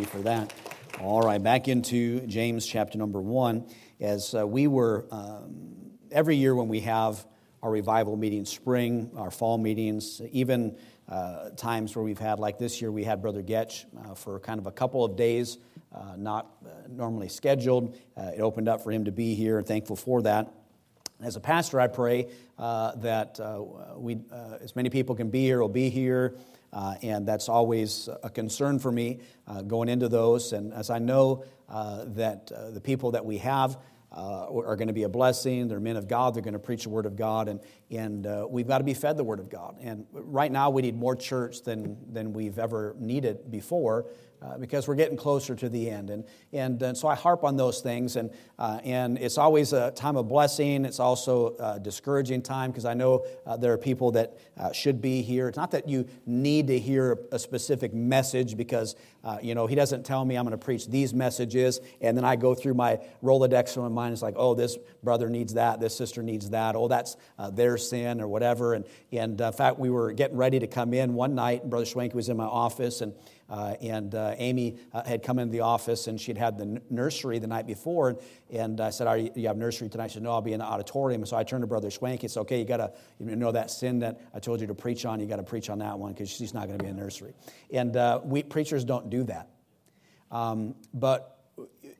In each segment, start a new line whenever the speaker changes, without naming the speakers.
you for that. All right, back into James chapter number one. As uh, we were, um, every year when we have our revival meetings, spring, our fall meetings, even uh, times where we've had, like this year, we had Brother Getch uh, for kind of a couple of days, uh, not uh, normally scheduled. Uh, it opened up for him to be here, and thankful for that. As a pastor, I pray that we, as many people can be here will be here. Uh, and that's always a concern for me uh, going into those. And as I know uh, that uh, the people that we have uh, are going to be a blessing, they're men of God, they're going to preach the Word of God, and, and uh, we've got to be fed the Word of God. And right now, we need more church than, than we've ever needed before uh, because we're getting closer to the end. And, and, and so I harp on those things. And, uh, and it's always a time of blessing. It's also a discouraging time because I know uh, there are people that uh, should be here. It's not that you need to hear a specific message because, uh, you know, he doesn't tell me I'm going to preach these messages. And then I go through my Rolodex in my mind. It's like, oh, this brother needs that. This sister needs that. Oh, that's uh, their sin or whatever. And, and in fact, we were getting ready to come in one night. And Brother Schwenk was in my office. And uh, and uh, Amy uh, had come into the office and she'd had the nursery the night before. And, and I said, Are you, you, have nursery tonight? She said, No, I'll be in the auditorium. So I turned to Brother Schwank. It's okay, you got to you know that sin that I told you to preach on, you got to preach on that one because she's not going to be in nursery. And uh, we preachers don't do that. Um, but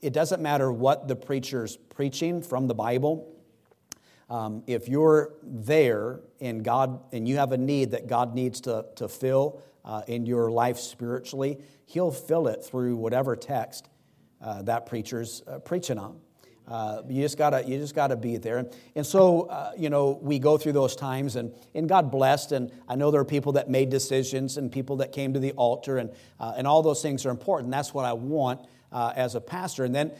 it doesn't matter what the preacher's preaching from the Bible. Um, if you're there and God and you have a need that God needs to, to fill, uh, in your life spiritually, He'll fill it through whatever text uh, that preacher's uh, preaching on. Uh, you just gotta, you just gotta be there, and, and so uh, you know we go through those times, and, and God blessed. And I know there are people that made decisions, and people that came to the altar, and uh, and all those things are important. That's what I want as a pastor. And then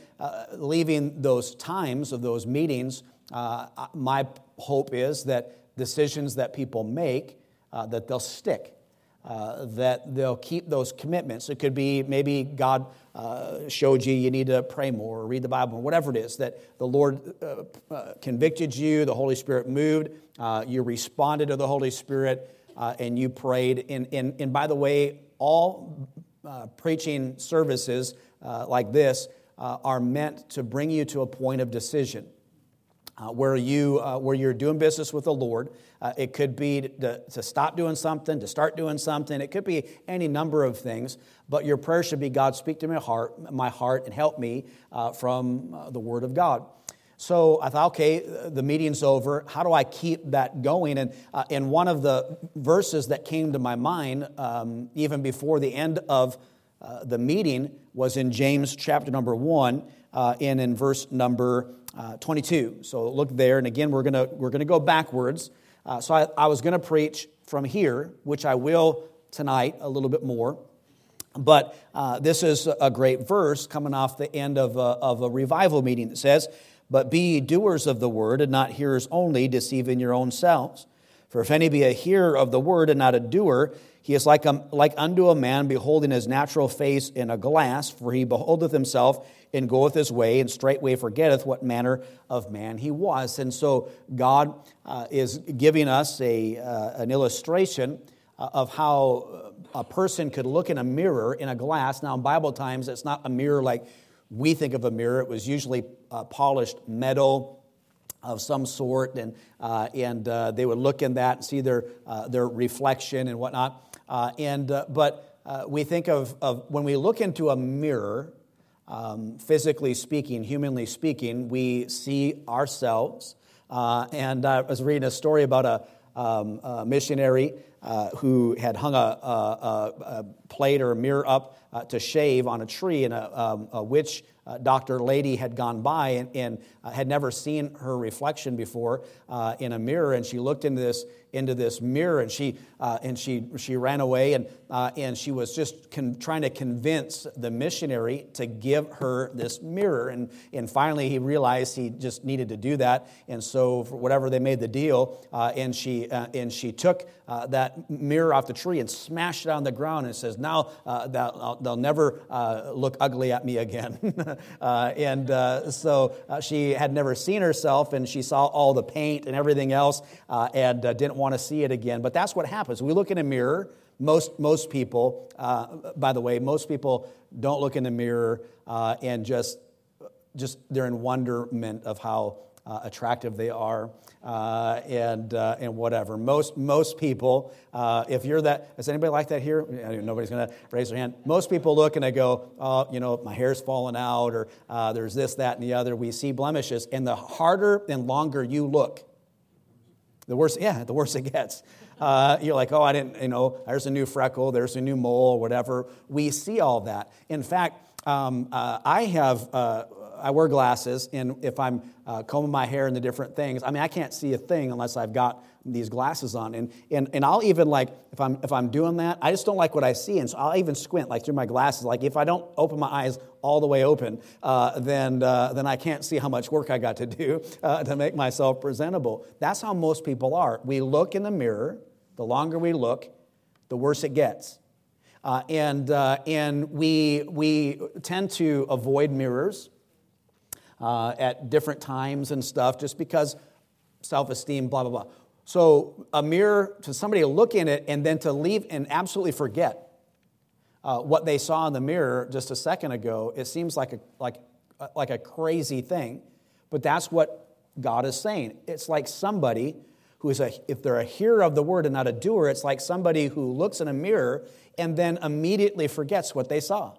leaving those times of those meetings, my hope is that decisions that people make that they'll stick uh, that they'll keep those commitments. It could be maybe God uh, showed you you need to pray more or read the Bible or whatever it is, that the Lord uh, uh convicted you, the Holy Spirit moved, uh, you responded to the Holy Spirit, and you prayed. And, and, and by the way, all preaching services like this are meant to bring you to a point of decision. Where, you, where you're doing business with the Lord, uh, it could be to, to, stop doing something, to start doing something. It could be any number of things. But your prayer should be, God, speak to my heart, my heart, and help me uh, from uh, the Word of God. So I thought, okay, the meeting's over. How do I keep that going? And uh, in one of the verses that came to my mind, um, even before the end of uh, the meeting, was in James chapter number one, uh, and in verse number uh, 22. So look there, and again, we're gonna we're gonna go backwards. Uh, so I, I was going to preach from here, which I will tonight a little bit more. But uh, this is a great verse coming off the end of a, of a revival meeting that says, But be doers of the word, and not hearers only, deceiving your own selves. For if any be a hearer of the word and not a doer, he is like, a, like unto a man beholding his natural face in a glass, for he beholdeth himself and goeth his way, and straightway forgetteth what manner of man he was. And so God uh, is giving us a, uh, an illustration uh, of how a person could look in a mirror in a glass. Now, in Bible times, it's not a mirror like we think of a mirror, it was usually polished metal of some sort, and, uh, and uh, they would look in that and see their, uh, their reflection and whatnot. and, but we think of, of when we look into a mirror, um, physically speaking, humanly speaking, we see ourselves. Uh, and I was reading a story about a, um, a missionary uh, who had hung a, a, a, plate or a mirror up uh, to shave on a tree, and a, um, a witch uh, doctor lady had gone by and, and uh, had never seen her reflection before uh, in a mirror, and she looked into this into this mirror and she, uh, and she, she ran away and, uh, and she was just con- trying to convince the missionary to give her this mirror. And, and finally, he realized he just needed to do that. And so, for whatever they made the deal, uh, and, she, uh, and she took uh, that mirror off the tree and smashed it on the ground and says, Now uh, they'll, they'll never look ugly at me again. and so she had never seen herself and she saw all the paint and everything else and didn't want to see it again. But that's what happens. We look in a mirror most, most people, uh, by the way, most people don't look in the mirror uh, and just, just they're in wonderment of how uh, attractive they are, uh, and, uh, and whatever. Most, most people, uh, if you're that, is anybody like that here? Nobody's going to raise their hand. Most people look and they go, oh, you know, my hair's falling out, or there's this, that, and the other. We see blemishes, and the harder and longer you look, the worse, yeah, the worse it gets. Uh, you're like, oh, I didn't, you know, there's a new freckle, there's a new mole, whatever. We see all that. In fact, um, uh, I have, uh, I wear glasses, and if I'm uh, combing my hair and the different things, I mean, I can't see a thing unless I've got these glasses on. And, and, and I'll even like, if I'm, if I'm doing that, I just don't like what I see. And so I'll even squint like through my glasses. Like if I don't open my eyes all the way open, uh, then, uh, then I can't see how much work I got to do uh, to make myself presentable. That's how most people are. We look in the mirror the longer we look, the worse it gets. Uh, and uh, and we, we tend to avoid mirrors uh, at different times and stuff just because self esteem, blah, blah, blah. So, a mirror to somebody to look in it and then to leave and absolutely forget uh, what they saw in the mirror just a second ago, it seems like a, like, uh, like a crazy thing. But that's what God is saying. It's like somebody who is a, if they're a hearer of the word and not a doer, it's like somebody who looks in a mirror and then immediately forgets what they saw.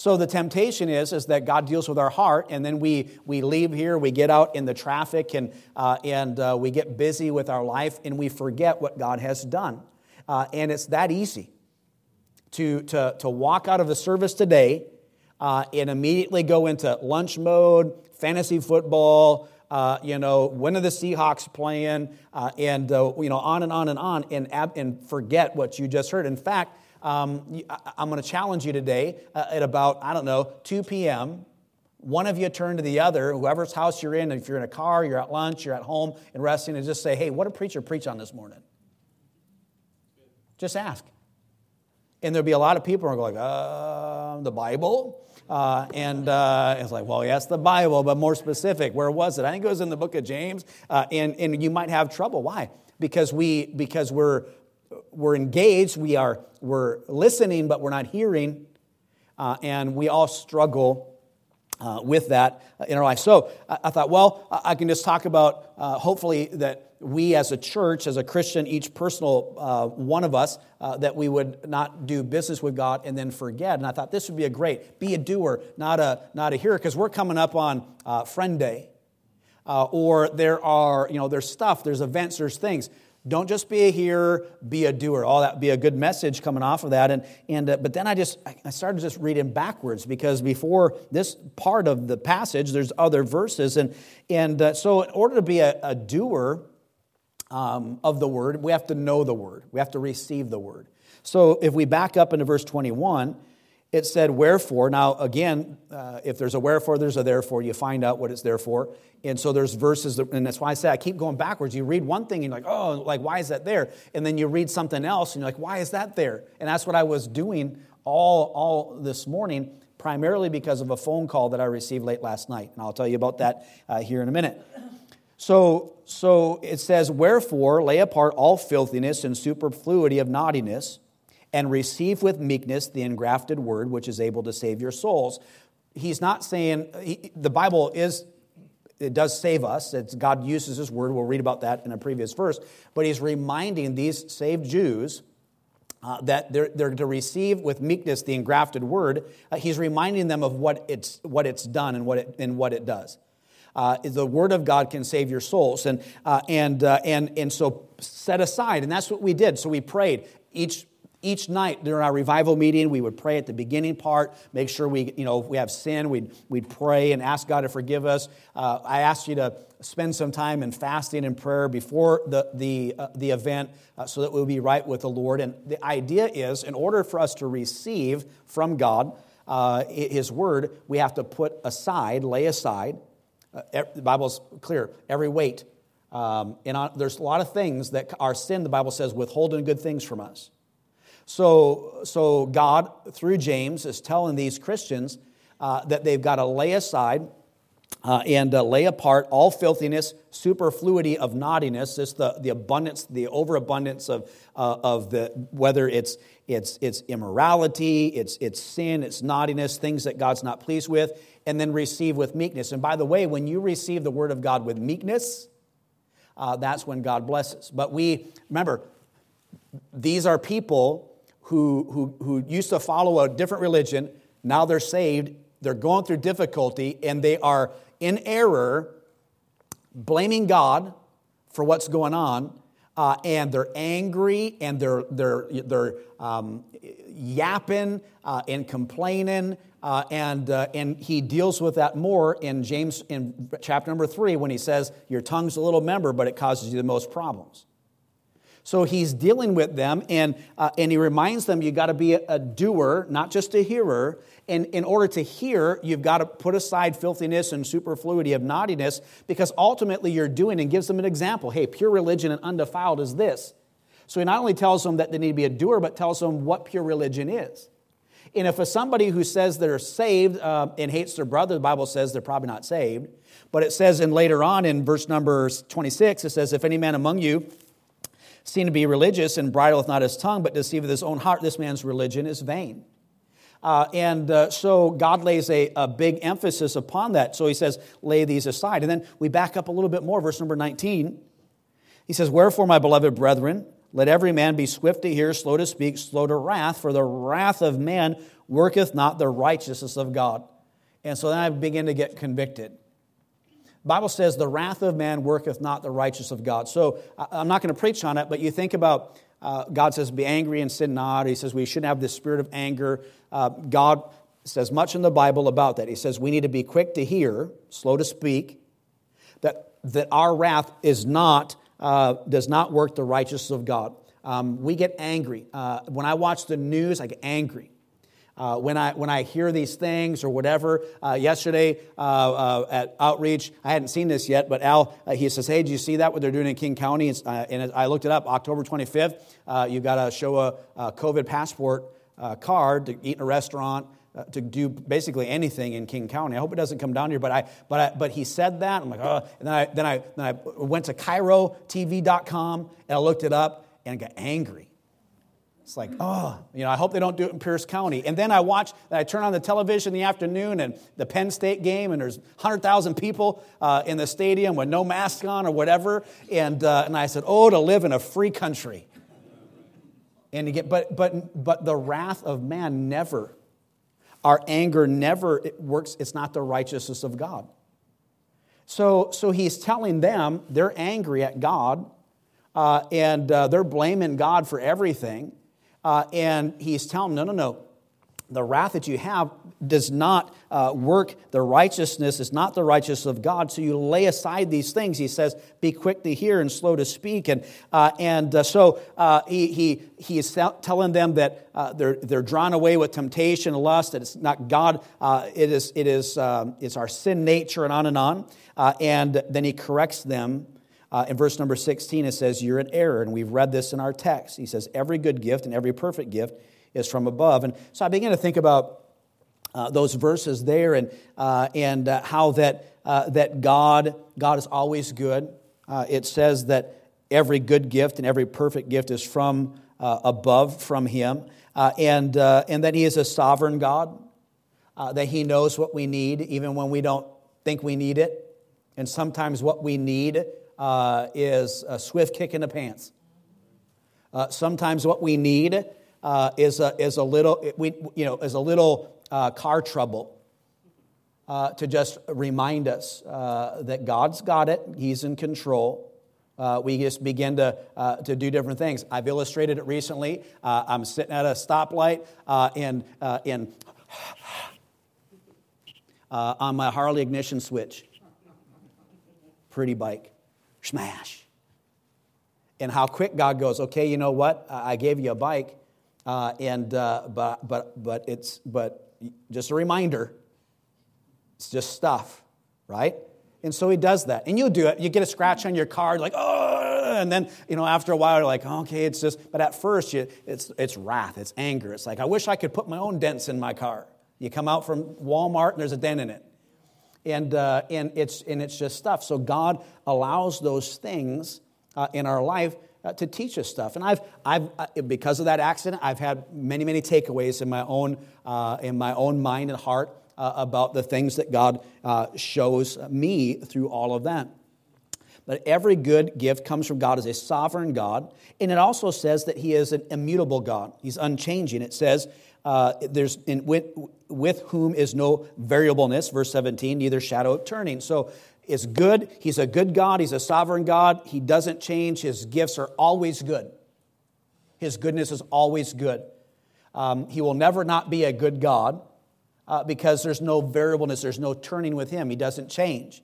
So the temptation is, is that God deals with our heart, and then we, we leave here, we get out in the traffic, and, uh, and uh, we get busy with our life, and we forget what God has done. Uh, and it's that easy to, to, to walk out of the service today uh, and immediately go into lunch mode, fantasy football, uh, you know, when are the Seahawks playing, uh, and, uh, you know, on and on and on, and, and forget what you just heard. In fact, um, I'm going to challenge you today uh, at about, I don't know, 2 p.m. One of you turn to the other, whoever's house you're in, if you're in a car, you're at lunch, you're at home and resting, and just say, hey, what did preacher preach on this morning? Just ask. And there'll be a lot of people who are going, uh, the Bible? Uh, and uh, it's like, well, yes, the Bible, but more specific. Where was it? I think it was in the book of James. Uh, and, and you might have trouble. Why? Because, we, because we're, we're engaged, we are, we're listening, but we're not hearing. Uh, and we all struggle uh, with that in our life. So I, I thought, well, I can just talk about uh, hopefully that we as a church, as a Christian, each personal uh, one of us, uh, that we would not do business with God and then forget. And I thought this would be a great, be a doer, not a, not a hearer, because we're coming up on uh, Friend Day. Uh, or there are, you know, there's stuff, there's events, there's things. Don't just be a hearer, be a doer. All that be a good message coming off of that. And, and uh, but then I just I started just reading backwards because before this part of the passage, there's other verses. And, and uh, so in order to be a, a doer, um, of the word, we have to know the word. We have to receive the word. So if we back up into verse 21, it said, Wherefore. Now, again, uh, if there's a wherefore, there's a therefore. You find out what it's there for. And so there's verses, that, and that's why I say I keep going backwards. You read one thing and you're like, oh, like, why is that there? And then you read something else and you're like, why is that there? And that's what I was doing all, all this morning, primarily because of a phone call that I received late last night. And I'll tell you about that uh, here in a minute. So, so it says, Wherefore lay apart all filthiness and superfluity of naughtiness, and receive with meekness the engrafted word which is able to save your souls. He's not saying, he, the Bible is, it does save us. It's, God uses his word. We'll read about that in a previous verse. But he's reminding these saved Jews uh, that they're, they're, to receive with meekness the engrafted word. Uh, he's reminding them of what it's, what it's done and what it, and what it does. Uh, the Word of God can save your souls. And, uh, and, uh, and, and so set aside. And that's what we did. So we prayed each each night during our revival meeting, we would pray at the beginning part, make sure we, you know, if we have sin, we'd, we'd pray and ask God to forgive us. Uh, I asked you to spend some time in fasting and prayer before the, the, uh, the event uh, so that we'll be right with the Lord. And the idea is, in order for us to receive from God uh, His Word, we have to put aside, lay aside, uh, the Bible's clear, every weight. Um, and on, there's a lot of things that are sin, the Bible says, withholding good things from us. So, so God, through James, is telling these Christians uh, that they've got to lay aside uh, and uh, lay apart all filthiness, superfluity of naughtiness, just the, the abundance, the overabundance of, uh, of the, whether it's, it's, it's immorality, it's, it's sin, it's naughtiness, things that God's not pleased with, and then receive with meekness. And by the way, when you receive the word of God with meekness, uh, that's when God blesses. But we, remember, these are people who, who, who used to follow a different religion. Now they're saved, they're going through difficulty, and they are in error, blaming God for what's going on, uh, and they're angry and they're, they're, they're um, yapping uh, and complaining. Uh, and, uh, and he deals with that more in James in chapter number three when he says, Your tongue's a little member, but it causes you the most problems. So he's dealing with them, and, uh, and he reminds them you got to be a, a, doer, not just a hearer. And in order to hear, you've got to put aside filthiness and superfluity of naughtiness, because ultimately you're doing and gives them an example. Hey, pure religion and undefiled is this. So he not only tells them that they need to be a doer, but tells them what pure religion is. And if it's somebody who says they're saved uh, and hates their brother, the Bible says they're probably not saved. But it says in later on in verse number 26, it says, If any man among you seen to be religious and bridleth not his tongue, but deceiveth his own heart, this man's religion is vain. Uh, and uh, so God lays a, a big emphasis upon that. So he says, lay these aside. And then we back up a little bit more, verse number 19. He says, Wherefore, my beloved brethren, let every man be swift to hear, slow to speak, slow to wrath, for the wrath of man worketh not the righteousness of God. And so then I begin to get convicted. Bible says, the wrath of man worketh not the righteousness of God. So I'm not going to preach on it, but you think about uh, God says, be angry and sin not. He says we shouldn't have this spirit of anger. Uh, God says much in the Bible about that. He says we need to be quick to hear, slow to speak, that, that our wrath is not, uh, does not work the righteousness of God. Um, we get angry. Uh, when I watch the news, I get angry. Uh, when, I, when I hear these things or whatever, uh, yesterday uh, uh at Outreach, I hadn't seen this yet, but Al, uh, he says, Hey, do you see that, what they're doing in King County? Uh, and I looked it up, October 25th, you've got to show a, a COVID passport card to eat in a restaurant. to do basically anything in King County. I hope it doesn't come down here, but I, but I, but he said that. I'm like, oh. And then I, then I, then I went to KairoTV.com and I looked it up and got angry. It's like, oh, you know, I hope they don't do it in Pierce County. And then I watch, I turn on the television in the afternoon and the Penn State game, and there's 100,000 people uh, in the stadium with no mask on or whatever. And, uh, and I said, oh, to live in a free country. And get, but, but, but the wrath of man never, our anger never it works, it's not the righteousness of God. So, so he's telling them they're angry at God uh, and uh, they're blaming God for everything. Uh, and he's telling them, no, no, no. The wrath that you have does not uh, work. The righteousness is not the righteousness of God. So you lay aside these things. He says, be quick to hear and slow to speak. And, uh, and uh, so uh, he, he, he is telling them that uh, they're, they're drawn away with temptation and lust, that it's not God, it is, it is um, it's our sin nature, and on and on. and then he corrects them uh, in verse number 16, it says, You're in error. And we've read this in our text. He says, Every good gift and every perfect gift is from above. And so I began to think about uh, those verses there and, uh, and uh, how that, uh, that God, God is always good. Uh, it says that every good gift and every perfect gift is from above, from Him. and, and that He is a sovereign God, that He knows what we need, even when we don't think we need it. And sometimes what we need uh, is a swift kick in the pants. Uh, sometimes what we need uh, is, a, is a little, we, you know, is a little uh, car trouble uh, to just remind us uh, that God's got it, He's in control. we just begin to, to do different things. I've illustrated it recently. I'm sitting at a stoplight and, and on my Harley ignition switch. Pretty bike smash. And how quick God goes, okay, you know what? I gave you a bike, uh, and uh, but but but it's but just a reminder. It's just stuff, right? And so he does that, and you do it. You get a scratch on your car, like oh, and then you know after a while you're like, okay, it's just. But at first, you, it's it's wrath, it's anger. It's like I wish I could put my own dents in my car. You come out from Walmart and there's a dent in it. And, uh, and, it's, and it's just stuff. So God allows those things uh, in our life uh, to teach us stuff. And I've, I've, uh, because of that accident, I've had many, many takeaways in my own, uh, in my own mind and heart uh, about the things that God shows me through all of that. But every good gift comes from God as a sovereign God. And it also says that He is an immutable God. He's unchanging. It says, uh, there's in, with, with whom is no variableness, verse 17, neither shadow of turning. So it's good. He's a good God. He's a sovereign God. He doesn't change. His gifts are always good. His goodness is always good. Um, he will never not be a good God uh, because there's no variableness, there's no turning with him. He doesn't change.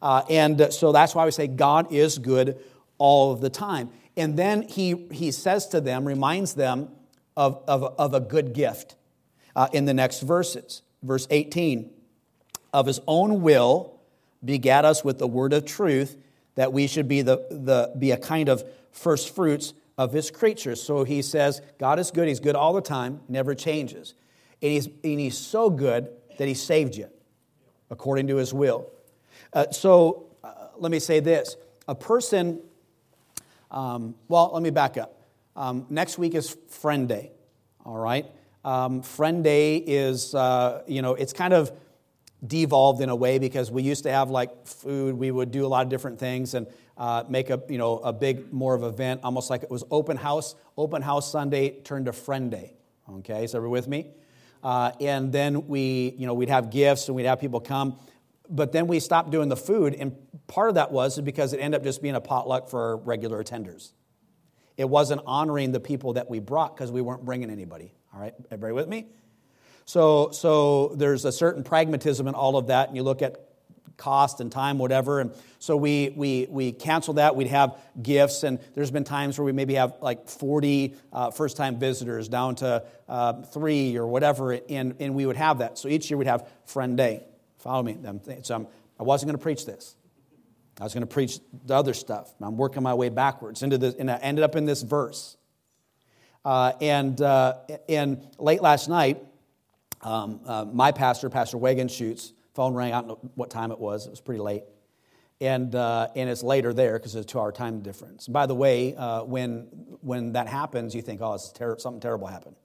Uh, and so that's why we say God is good all of the time. And then he, he says to them, reminds them of, of, of a good gift uh, in the next verses. Verse 18 Of his own will, begat us with the word of truth, that we should be, the, the, be a kind of first fruits of his creatures. So he says, God is good. He's good all the time, never changes. And he's, and he's so good that he saved you according to his will. Uh, so uh, let me say this a person, um, well, let me back up. Um, next week is Friend Day, all right? Um, friend Day is, uh, you know, it's kind of devolved in a way because we used to have like food. We would do a lot of different things and uh, make a you know a big more of event, almost like it was open house. Open house Sunday turned to Friend Day. Okay, is everyone with me? Uh, and then we you know we'd have gifts and we'd have people come, but then we stopped doing the food, and part of that was because it ended up just being a potluck for regular attenders. It wasn't honoring the people that we brought because we weren't bringing anybody. All right, everybody with me? So, so there's a certain pragmatism in all of that, and you look at cost and time, whatever. And so we, we, we cancel that. We'd have gifts, and there's been times where we maybe have like 40 uh, first time visitors down to uh, three or whatever, and, and we would have that. So each year we'd have Friend Day. Follow me. So I'm, I wasn't going to preach this. I was going to preach the other stuff. I'm working my way backwards into this, and I ended up in this verse. Uh, and, uh, and late last night, um, uh, my pastor, Pastor Wagenschutz, phone rang. I don't know what time it was. It was pretty late. And, uh, and it's later there because of a two hour time difference. By the way, uh, when, when that happens, you think, oh, it's ter- something terrible happened.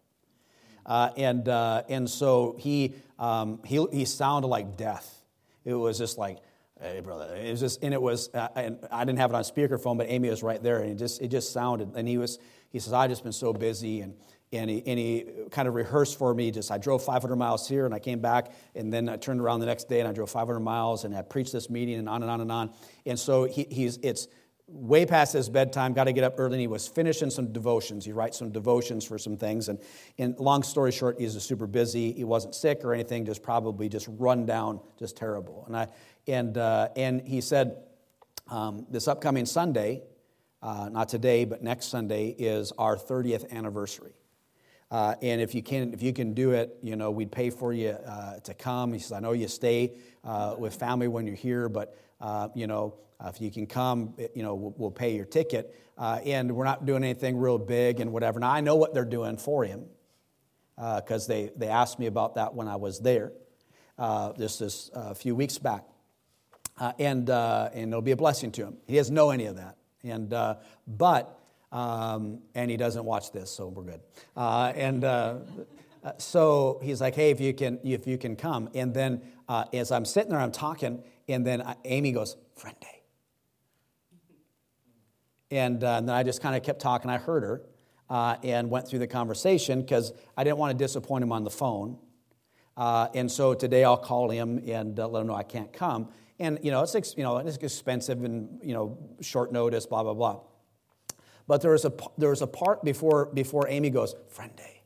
Uh, and, and so he, um, he, he sounded like death. It was just like, hey, brother. It was just, and it was, and I didn't have it on speakerphone, but Amy was right there, and it just, it just sounded, and he was, he says, I've just been so busy, and, and he, and he kind of rehearsed for me. Just I drove 500 miles here, and I came back, and then I turned around the next day, and I drove 500 miles, and I preached this meeting, and on and on and on. And so he, he's it's way past his bedtime. Got to get up early, and he was finishing some devotions. He writes some devotions for some things, and, and long story short, he's super busy. He wasn't sick or anything, just probably just run down, just terrible. And I and uh, and he said um, this upcoming Sunday. Uh, not today, but next Sunday is our 30th anniversary. Uh, and if you can, if you can do it, you know, we'd pay for you uh, to come. He says, I know you stay uh, with family when you're here, but uh, you know, uh, if you can come, you know, we'll, we'll pay your ticket. Uh, and we're not doing anything real big and whatever. Now I know what they're doing for him because they they asked me about that when I was there, just this a few weeks back. and and it'll be a blessing to him. He doesn't know any of that. And but um, and he doesn't watch this, so we're good. Uh, and uh, so he's like, "Hey, if you can, if you can come." And then uh, as I'm sitting there, I'm talking, and then uh, Amy goes, "Friend day," and, uh, and then I just kind of kept talking. I heard her uh, and went through the conversation because I didn't want to disappoint him on the phone. and so today I'll call him and let him know I can't come. And you know, it's you know it's expensive and you know short notice, blah blah blah. But there was a, there was a part before, before Amy goes, Friend Day,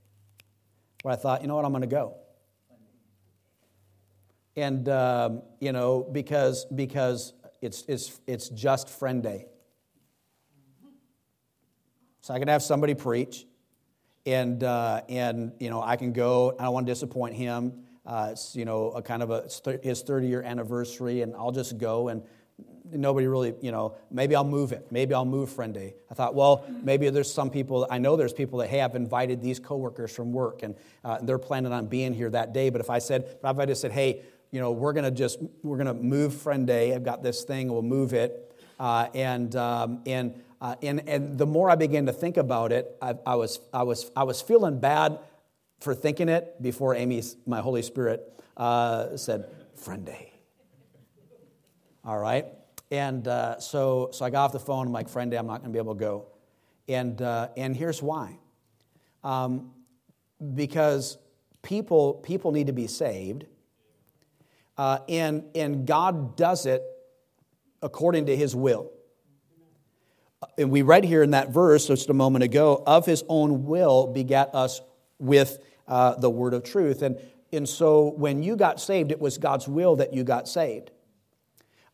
where I thought, you know what, I'm going to go. And, um, you know, because, because it's, it's, it's just Friend Day. So I can have somebody preach, and, uh, and you know, I can go. I don't want to disappoint him. Uh, it's, you know, a kind of a, his 30 year anniversary, and I'll just go and nobody really, you know, maybe I'll move it. Maybe I'll move Friend Day. I thought, well, maybe there's some people, I know there's people that, hey, I've invited these coworkers from work and uh, they're planning on being here that day. But if I said, but if I just said, hey, you know, we're going to just, we're going to move Friend Day. I've got this thing, we'll move it. Uh, and, um, and, uh, and, and the more I began to think about it, I, I, was, I, was, I was feeling bad for thinking it before Amy, my Holy Spirit, uh, said, Friend Day. All right? And uh, so, so I got off the phone. I'm like, Friend Day, I'm not going to be able to go. And, uh, and here's why. Um, because people, people need to be saved. Uh, and, and God does it according to his will. And we read here in that verse just a moment ago, of his own will begat us with uh, the word of truth. And, and so when you got saved, it was God's will that you got saved.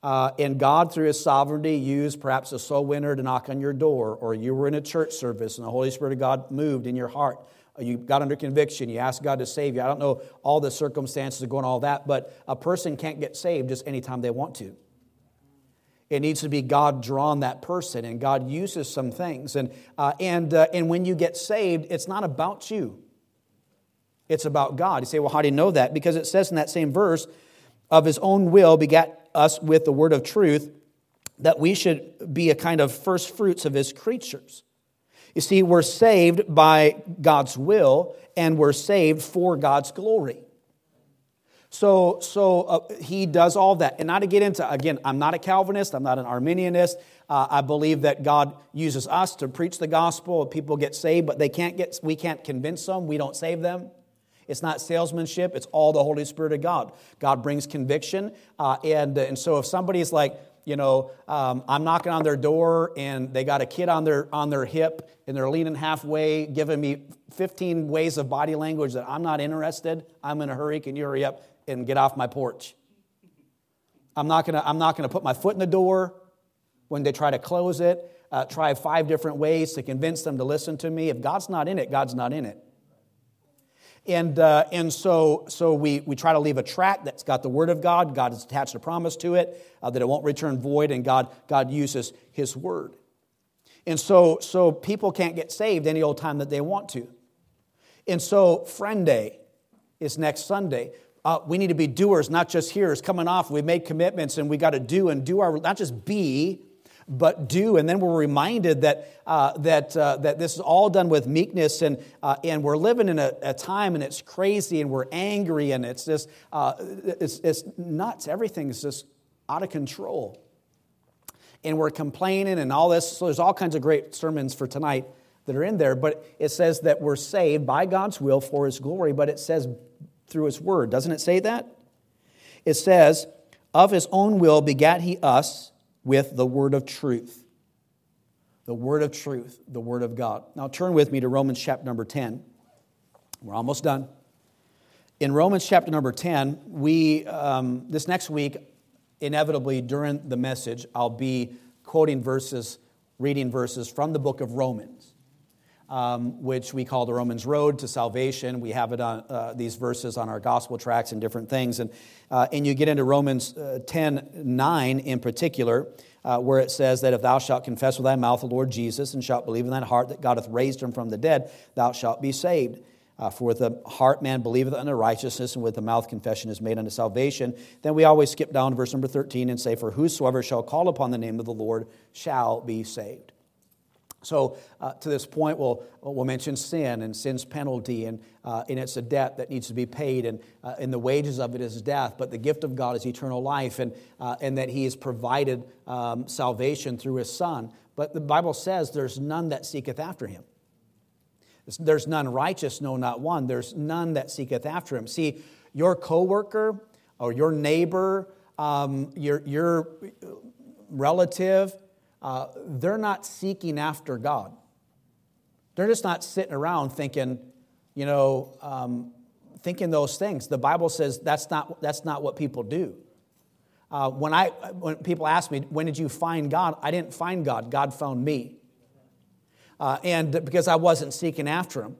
Uh, and God, through His sovereignty, used perhaps a soul winner to knock on your door, or you were in a church service and the Holy Spirit of God moved in your heart. You got under conviction, you asked God to save you. I don't know all the circumstances going all that, but a person can't get saved just anytime they want to. It needs to be God drawn that person, and God uses some things. And, uh, and, uh, and when you get saved, it's not about you, it's about God. You say, well, how do you know that? Because it says in that same verse, of his own will begat us with the word of truth, that we should be a kind of first fruits of his creatures. You see, we're saved by God's will, and we're saved for God's glory. So, so uh, he does all that. And not to get into, again, I'm not a Calvinist, I'm not an Arminianist. Uh, I believe that God uses us to preach the gospel. People get saved, but they can't get, we can't convince them. We don't save them. It's not salesmanship, it's all the Holy Spirit of God. God brings conviction. Uh, and, and so if somebody's like, you know, um, I'm knocking on their door and they got a kid on their, on their hip and they're leaning halfway, giving me 15 ways of body language that I'm not interested, I'm in a hurry, can you hurry up and get off my porch? I'm not gonna, I'm not gonna put my foot in the door when they try to close it. Uh, try five different ways to convince them to listen to me. If God's not in it, God's not in it. And, uh, and so, so we, we try to leave a track that's got the Word of God. God has attached a promise to it uh, that it won't return void, and God, God uses His Word. And so, so people can't get saved any old time that they want to. And so, Friend Day is next Sunday. Uh, we need to be doers, not just hearers. Coming off, we've made commitments and we got to do and do our, not just be, but do. And then we're reminded that, uh, that, uh, that this is all done with meekness, and, uh, and we're living in a, a, time and it's crazy and we're angry and it's just uh, it's, it's nuts. Everything's just out of control. And we're complaining and all this. So there's all kinds of great sermons for tonight that are in there, but it says that we're saved by God's will for His glory, but it says through His word. Doesn't it say that? It says, Of His own will begat He us with the word of truth. The word of truth, the word of God. Now turn with me to Romans chapter number 10. We're almost done. In Romans chapter number 10, we, um, this next week, inevitably during the message, I'll be quoting verses, reading verses from the book of Romans. Um, which we call the Romans Road to Salvation. We have it on uh, these verses on our gospel tracts and different things. And, uh, and you get into Romans uh, 10 9 in particular, uh, where it says that if thou shalt confess with thy mouth the Lord Jesus and shalt believe in thine heart that God hath raised him from the dead, thou shalt be saved. Uh, for with the heart man believeth unto righteousness, and with the mouth confession is made unto salvation. Then we always skip down to verse number 13 and say, For whosoever shall call upon the name of the Lord shall be saved. So, uh, to this point, we'll, we'll mention sin and sin's penalty, and, uh, and it's a debt that needs to be paid, and, uh, and the wages of it is death, but the gift of God is eternal life, and, uh, and that He has provided um, salvation through His Son. But the Bible says there's none that seeketh after Him. There's none righteous, no, not one. There's none that seeketh after Him. See, your coworker or your neighbor, um, your, your relative, uh, they're not seeking after God. They're just not sitting around thinking, you know, um, thinking those things. The Bible says that's not, that's not what people do. Uh, when, I, when people ask me, when did you find God? I didn't find God, God found me. Uh, and because I wasn't seeking after Him.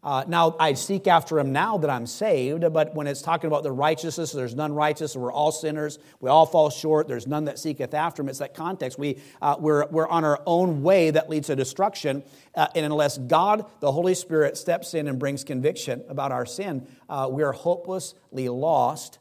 Uh, now, I seek after him now that I'm saved, but when it's talking about the righteousness, there's none righteous, we're all sinners, we all fall short, there's none that seeketh after him. It's that context. We, uh, we're, we're on our own way that leads to destruction, uh, and unless God, the Holy Spirit, steps in and brings conviction about our sin, uh, we are hopelessly lost.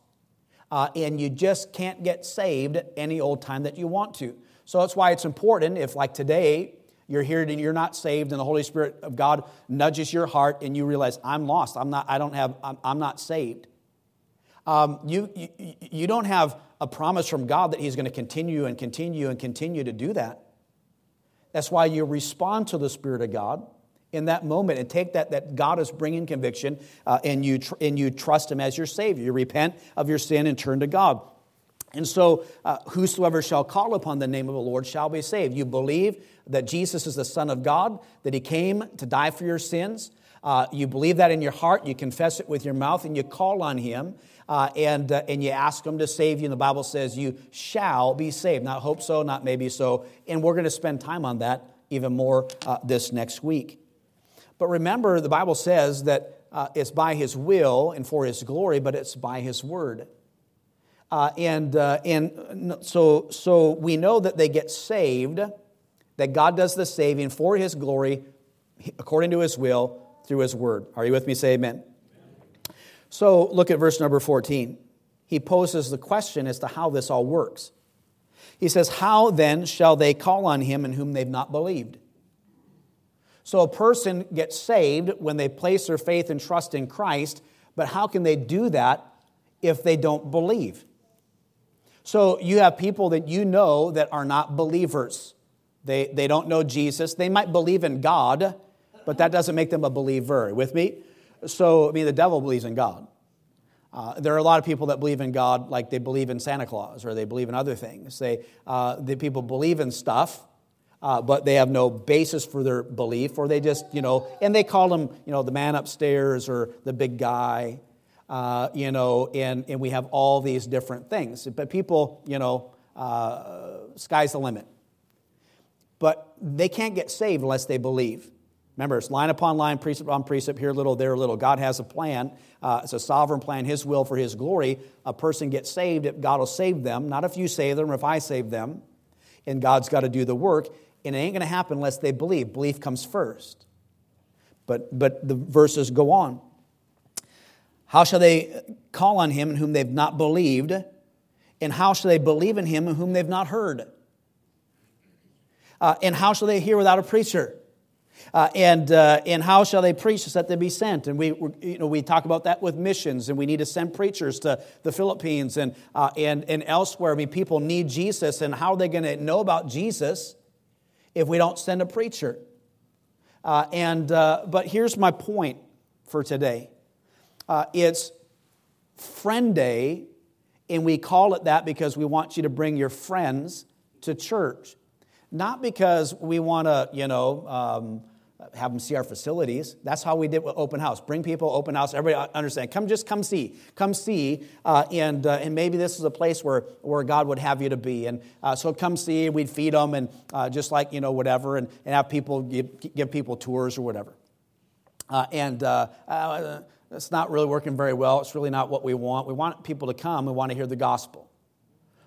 uh, and you just can't get saved any old time that you want to. So that's why it's important if, like today, you're here and you're not saved, and the Holy Spirit of God nudges your heart, and you realize, I'm lost. I'm not, I don't have, I'm, I'm not saved. Um, you, you, you don't have a promise from God that He's going to continue and continue and continue to do that. That's why you respond to the Spirit of God in that moment and take that that God is bringing conviction uh, and you tr- and you trust Him as your Savior. You repent of your sin and turn to God. And so, uh, whosoever shall call upon the name of the Lord shall be saved. You believe that Jesus is the Son of God, that He came to die for your sins. Uh, you believe that in your heart, you confess it with your mouth, and you call on Him, uh, and, uh, and you ask Him to save you. And the Bible says you shall be saved. Not hope so, not maybe so. And we're going to spend time on that even more uh, this next week. But remember, the Bible says that uh, it's by His will and for His glory, but it's by His word. Uh, and uh, and so, so we know that they get saved, that God does the saving for His glory, according to His will, through His word. Are you with me? Say amen. So look at verse number 14. He poses the question as to how this all works. He says, How then shall they call on Him in whom they've not believed? So a person gets saved when they place their faith and trust in Christ, but how can they do that if they don't believe? So you have people that you know that are not believers. They, they don't know Jesus. They might believe in God, but that doesn't make them a believer. With me? So, I mean, the devil believes in God. Uh, there are a lot of people that believe in God like they believe in Santa Claus or they believe in other things. They, uh, the people believe in stuff, uh, but they have no basis for their belief, or they just, you know, and they call him, you know, the man upstairs or the big guy uh, you know, and, and we have all these different things. But people, you know, uh, sky's the limit. But they can't get saved unless they believe. Remember, it's line upon line, precept upon precept, here little, there little. God has a plan. Uh, it's a sovereign plan, His will for His glory. A person gets saved, God will save them, not if you save them or if I save them. And God's got to do the work. And it ain't going to happen unless they believe. Belief comes first. But, but the verses go on. How shall they call on him in whom they've not believed? And how shall they believe in him in whom they've not heard? Uh, and how shall they hear without a preacher? Uh, and, uh, and how shall they preach except they be sent? And we, you know, we talk about that with missions, and we need to send preachers to the Philippines and, uh, and, and elsewhere. I mean, people need Jesus, and how are they going to know about Jesus if we don't send a preacher? Uh, and, uh, but here's my point for today uh, it's Friend Day, and we call it that because we want you to bring your friends to church. Not because we want to, you know, um, have them see our facilities. That's how we did with open house. Bring people, open house. Everybody understand. Come, just come see. Come see, uh, and uh, and maybe this is a place where where God would have you to be. And uh, so come see. We'd feed them and uh, just like you know whatever, and, and have people give, give people tours or whatever. Uh, and uh, it's not really working very well. It's really not what we want. We want people to come. We want to hear the gospel.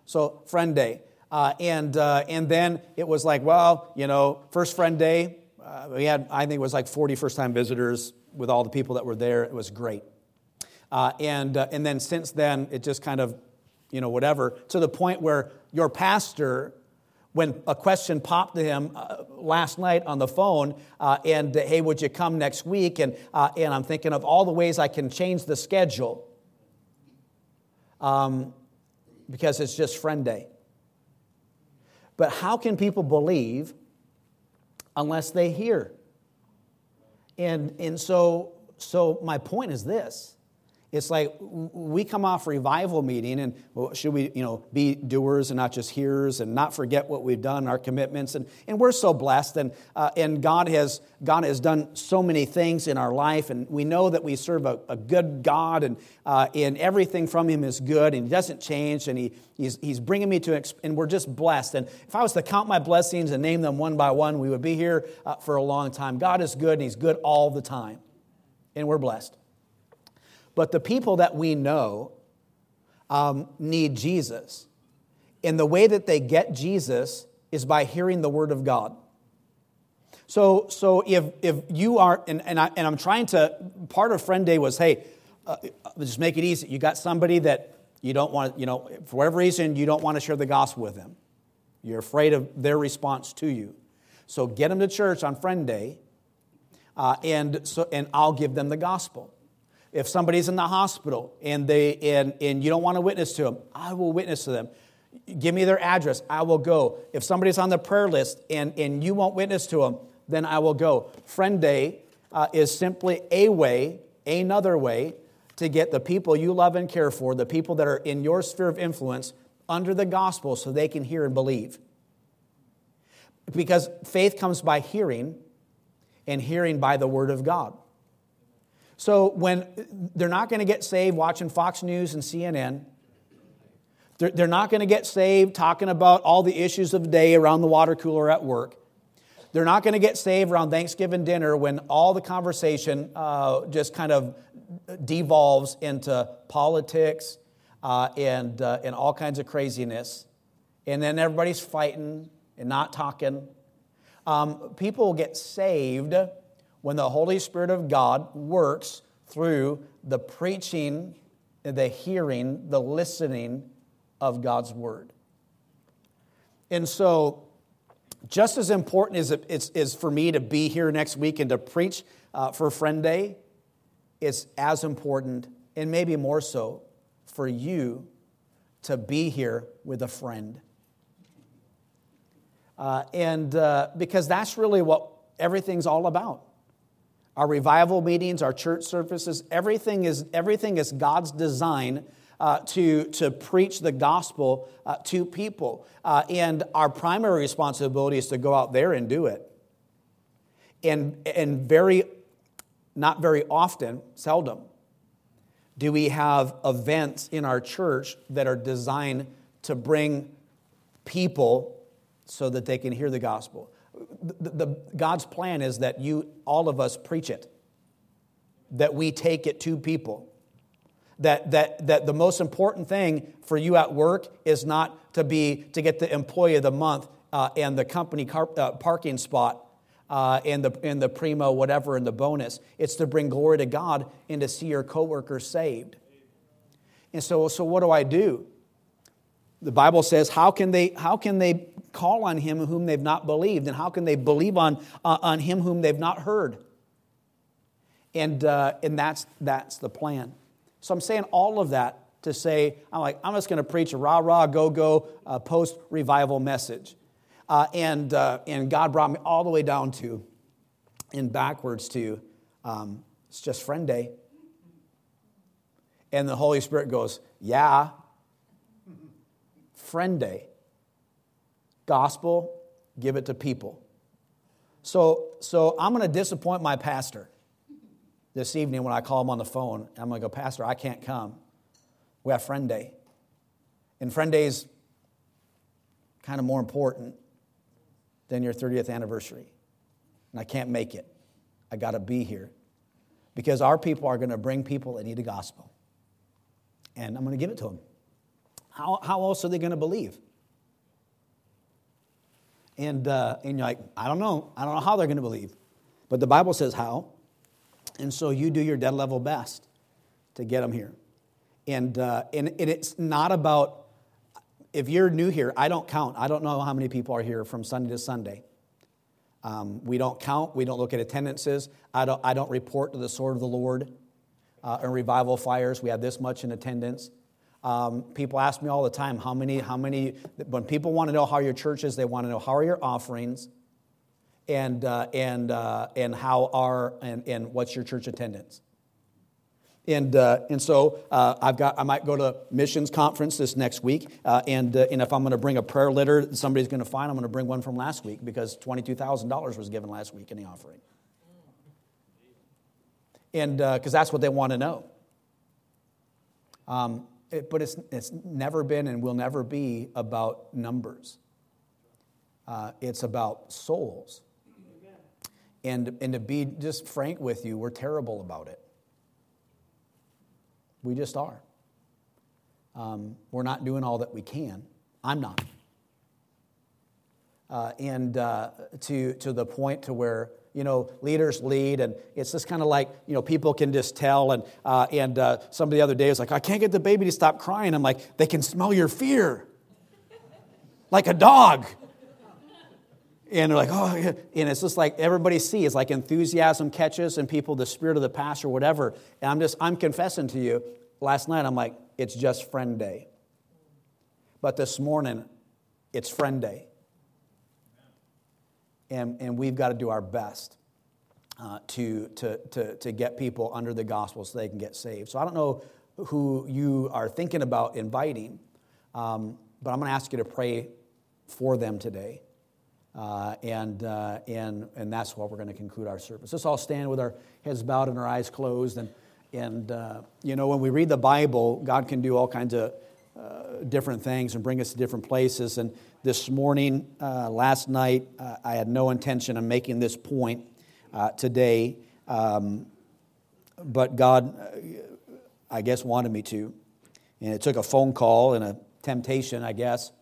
So, friend day. Uh, and, uh, and then it was like, well, you know, first friend day, uh, we had, I think it was like 40 first time visitors with all the people that were there. It was great. Uh, and, uh, and then since then, it just kind of, you know, whatever, to the point where your pastor when a question popped to him uh, last night on the phone, uh, and uh, hey, would you come next week? And, uh, and I'm thinking of all the ways I can change the schedule um, because it's just friend day. But how can people believe unless they hear? And, and so, so my point is this it's like we come off revival meeting and should we you know be doers and not just hearers and not forget what we've done our commitments? And, and we're so blessed and, uh, and god has god has done so many things in our life and we know that we serve a, a good god and, uh, and everything from him is good and he doesn't change and he, he's, he's bringing me to and we're just blessed. And if i was to count my blessings and name them one by one we would be here uh, for a long time. God is good and he's good all the time. And we're blessed but the people that we know um, need Jesus. And the way that they get Jesus is by hearing the Word of God. So, so if, if you are, and, and, I, and I'm trying to, part of Friend Day was, hey, uh, just make it easy. You got somebody that You don't want, you know, for whatever reason, you don't want to share the gospel with them. You're afraid of their response to you. So get them to church on Friend Day, uh, and, so, and I'll give them the gospel. If somebody's in the hospital and, they, and, and you don't want to witness to them, I will witness to them. Give me their address, I will go. If somebody's on the prayer list and, and you won't witness to them, then I will go. Friend Day uh, is simply a way, another way, to get the people you love and care for, the people that are in your sphere of influence, under the gospel so they can hear and believe. Because faith comes by hearing, and hearing by the word of God. So when they're not going to get saved watching Fox News and CNN, they're, not going to get saved talking about all the issues of the day around the water cooler at work. They're not going to get saved around Thanksgiving dinner when all the conversation uh, just kind of devolves into politics uh, and, uh, and all kinds of craziness. And then everybody's fighting and not talking. Um, people get saved when the Holy Spirit of God works through the preaching, the hearing, the listening of God's Word. And so, just as important as it is, is for me to be here next week and to preach uh, for Friend Day, it's as important, and maybe more so, for you to be here with a friend. Uh, and uh, because that's really what everything's all about. Our revival meetings, our church services, everything is, everything is God's design uh, to, to preach the gospel uh, to people. Uh, and our primary responsibility is to go out there and do it. And, and very, not very often, seldom, do we have events in our church that are designed to bring people so that they can hear the gospel. The, the, God's plan is that you, all of us, preach it, that we take it to people. That, that, that the most important thing for you at work is not to be to get the employee of the month uh, and the company car, uh, parking spot uh, and, the, and the primo whatever and the bonus. It's to bring glory to God and to see your coworkers saved. And so, so what do I do? The Bible says, how can they, how can they call on him whom they've not believed? And how can they believe on, uh, on him whom they've not heard? And, uh, and that's, that's the plan. So I'm saying all of that to say, I'm like, I'm just going to preach a rah rah, go go, uh, post revival message. Uh, and, uh, and God brought me all the way down to and backwards to um, it's just friend day. And the Holy Spirit goes, Yeah, friend day. Gospel, give it to people. So, so I'm going to disappoint my pastor this evening when I call him on the phone. I'm going to go, Pastor, I can't come. We have friend day. And friend day is kind of more important than your 30th anniversary. And I can't make it. I got to be here. Because our people are going to bring people that need the gospel. And I'm going to give it to them. How, how else are they going to believe? And, uh, and you're like, I don't know. I don't know how they're going to believe. But the Bible says how. And so you do your dead level best to get them here. And, uh, and, and it's not about, if you're new here, I don't count. I don't know how many people are here from Sunday to Sunday. Um, we don't count. We don't look at attendances. I don't, I don't report to the sword of the Lord uh, and revival fires. We have this much in attendance. Um, people ask me all the time, how many, how many, when people want to know how your church is, they want to know how are your offerings and, uh, and, uh, and how are, and, and what's your church attendance. And, uh, and so uh, I've got, I might go to missions conference this next week. Uh, and, uh, and if I'm going to bring a prayer letter somebody's going to find, I'm going to bring one from last week because $22,000 was given last week in the offering. And because that's what they want to know. Um, it, but it's, it's never been and will never be about numbers. Uh, it's about souls. And, and to be just frank with you, we're terrible about it. We just are. Um, we're not doing all that we can. I'm not. Uh, and uh, to, to the point to where you know, leaders lead, and it's just kind of like, you know, people can just tell. And, uh, and uh, somebody the other day was like, I can't get the baby to stop crying. I'm like, they can smell your fear like a dog. And they're like, oh, yeah. and it's just like everybody sees, like enthusiasm catches and people, the spirit of the pastor, whatever. And I'm just, I'm confessing to you, last night I'm like, it's just friend day. But this morning, it's friend day. And, and we've got to do our best uh, to, to, to, to get people under the gospel so they can get saved. So I don't know who you are thinking about inviting, um, but I'm going to ask you to pray for them today. Uh, and, uh, and, and that's what we're going to conclude our service. Let's all stand with our heads bowed and our eyes closed. And, and uh, you know, when we read the Bible, God can do all kinds of uh, different things and bring us to different places. And this morning, uh, last night, uh, I had no intention of making this point today, um, but God, I guess, wanted me to. And it took a phone call and a temptation, I guess.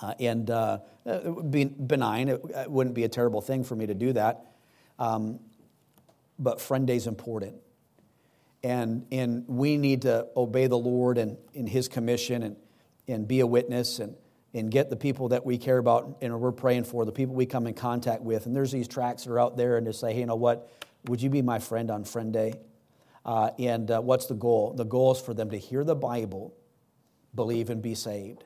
Uh, and uh, it would be benign. It, it, wouldn't be a terrible thing for me to do that. Um, but friend day is important. And, and we need to obey the Lord and in His commission and, and be a witness and, and get the people that we care about and we're praying for, the people we come in contact with. And there's these tracts that are out there and to say, hey, you know what? Would you be my friend on Friend Day? Uh, and uh, what's the goal? The goal is for them to hear the Bible, believe, and be saved.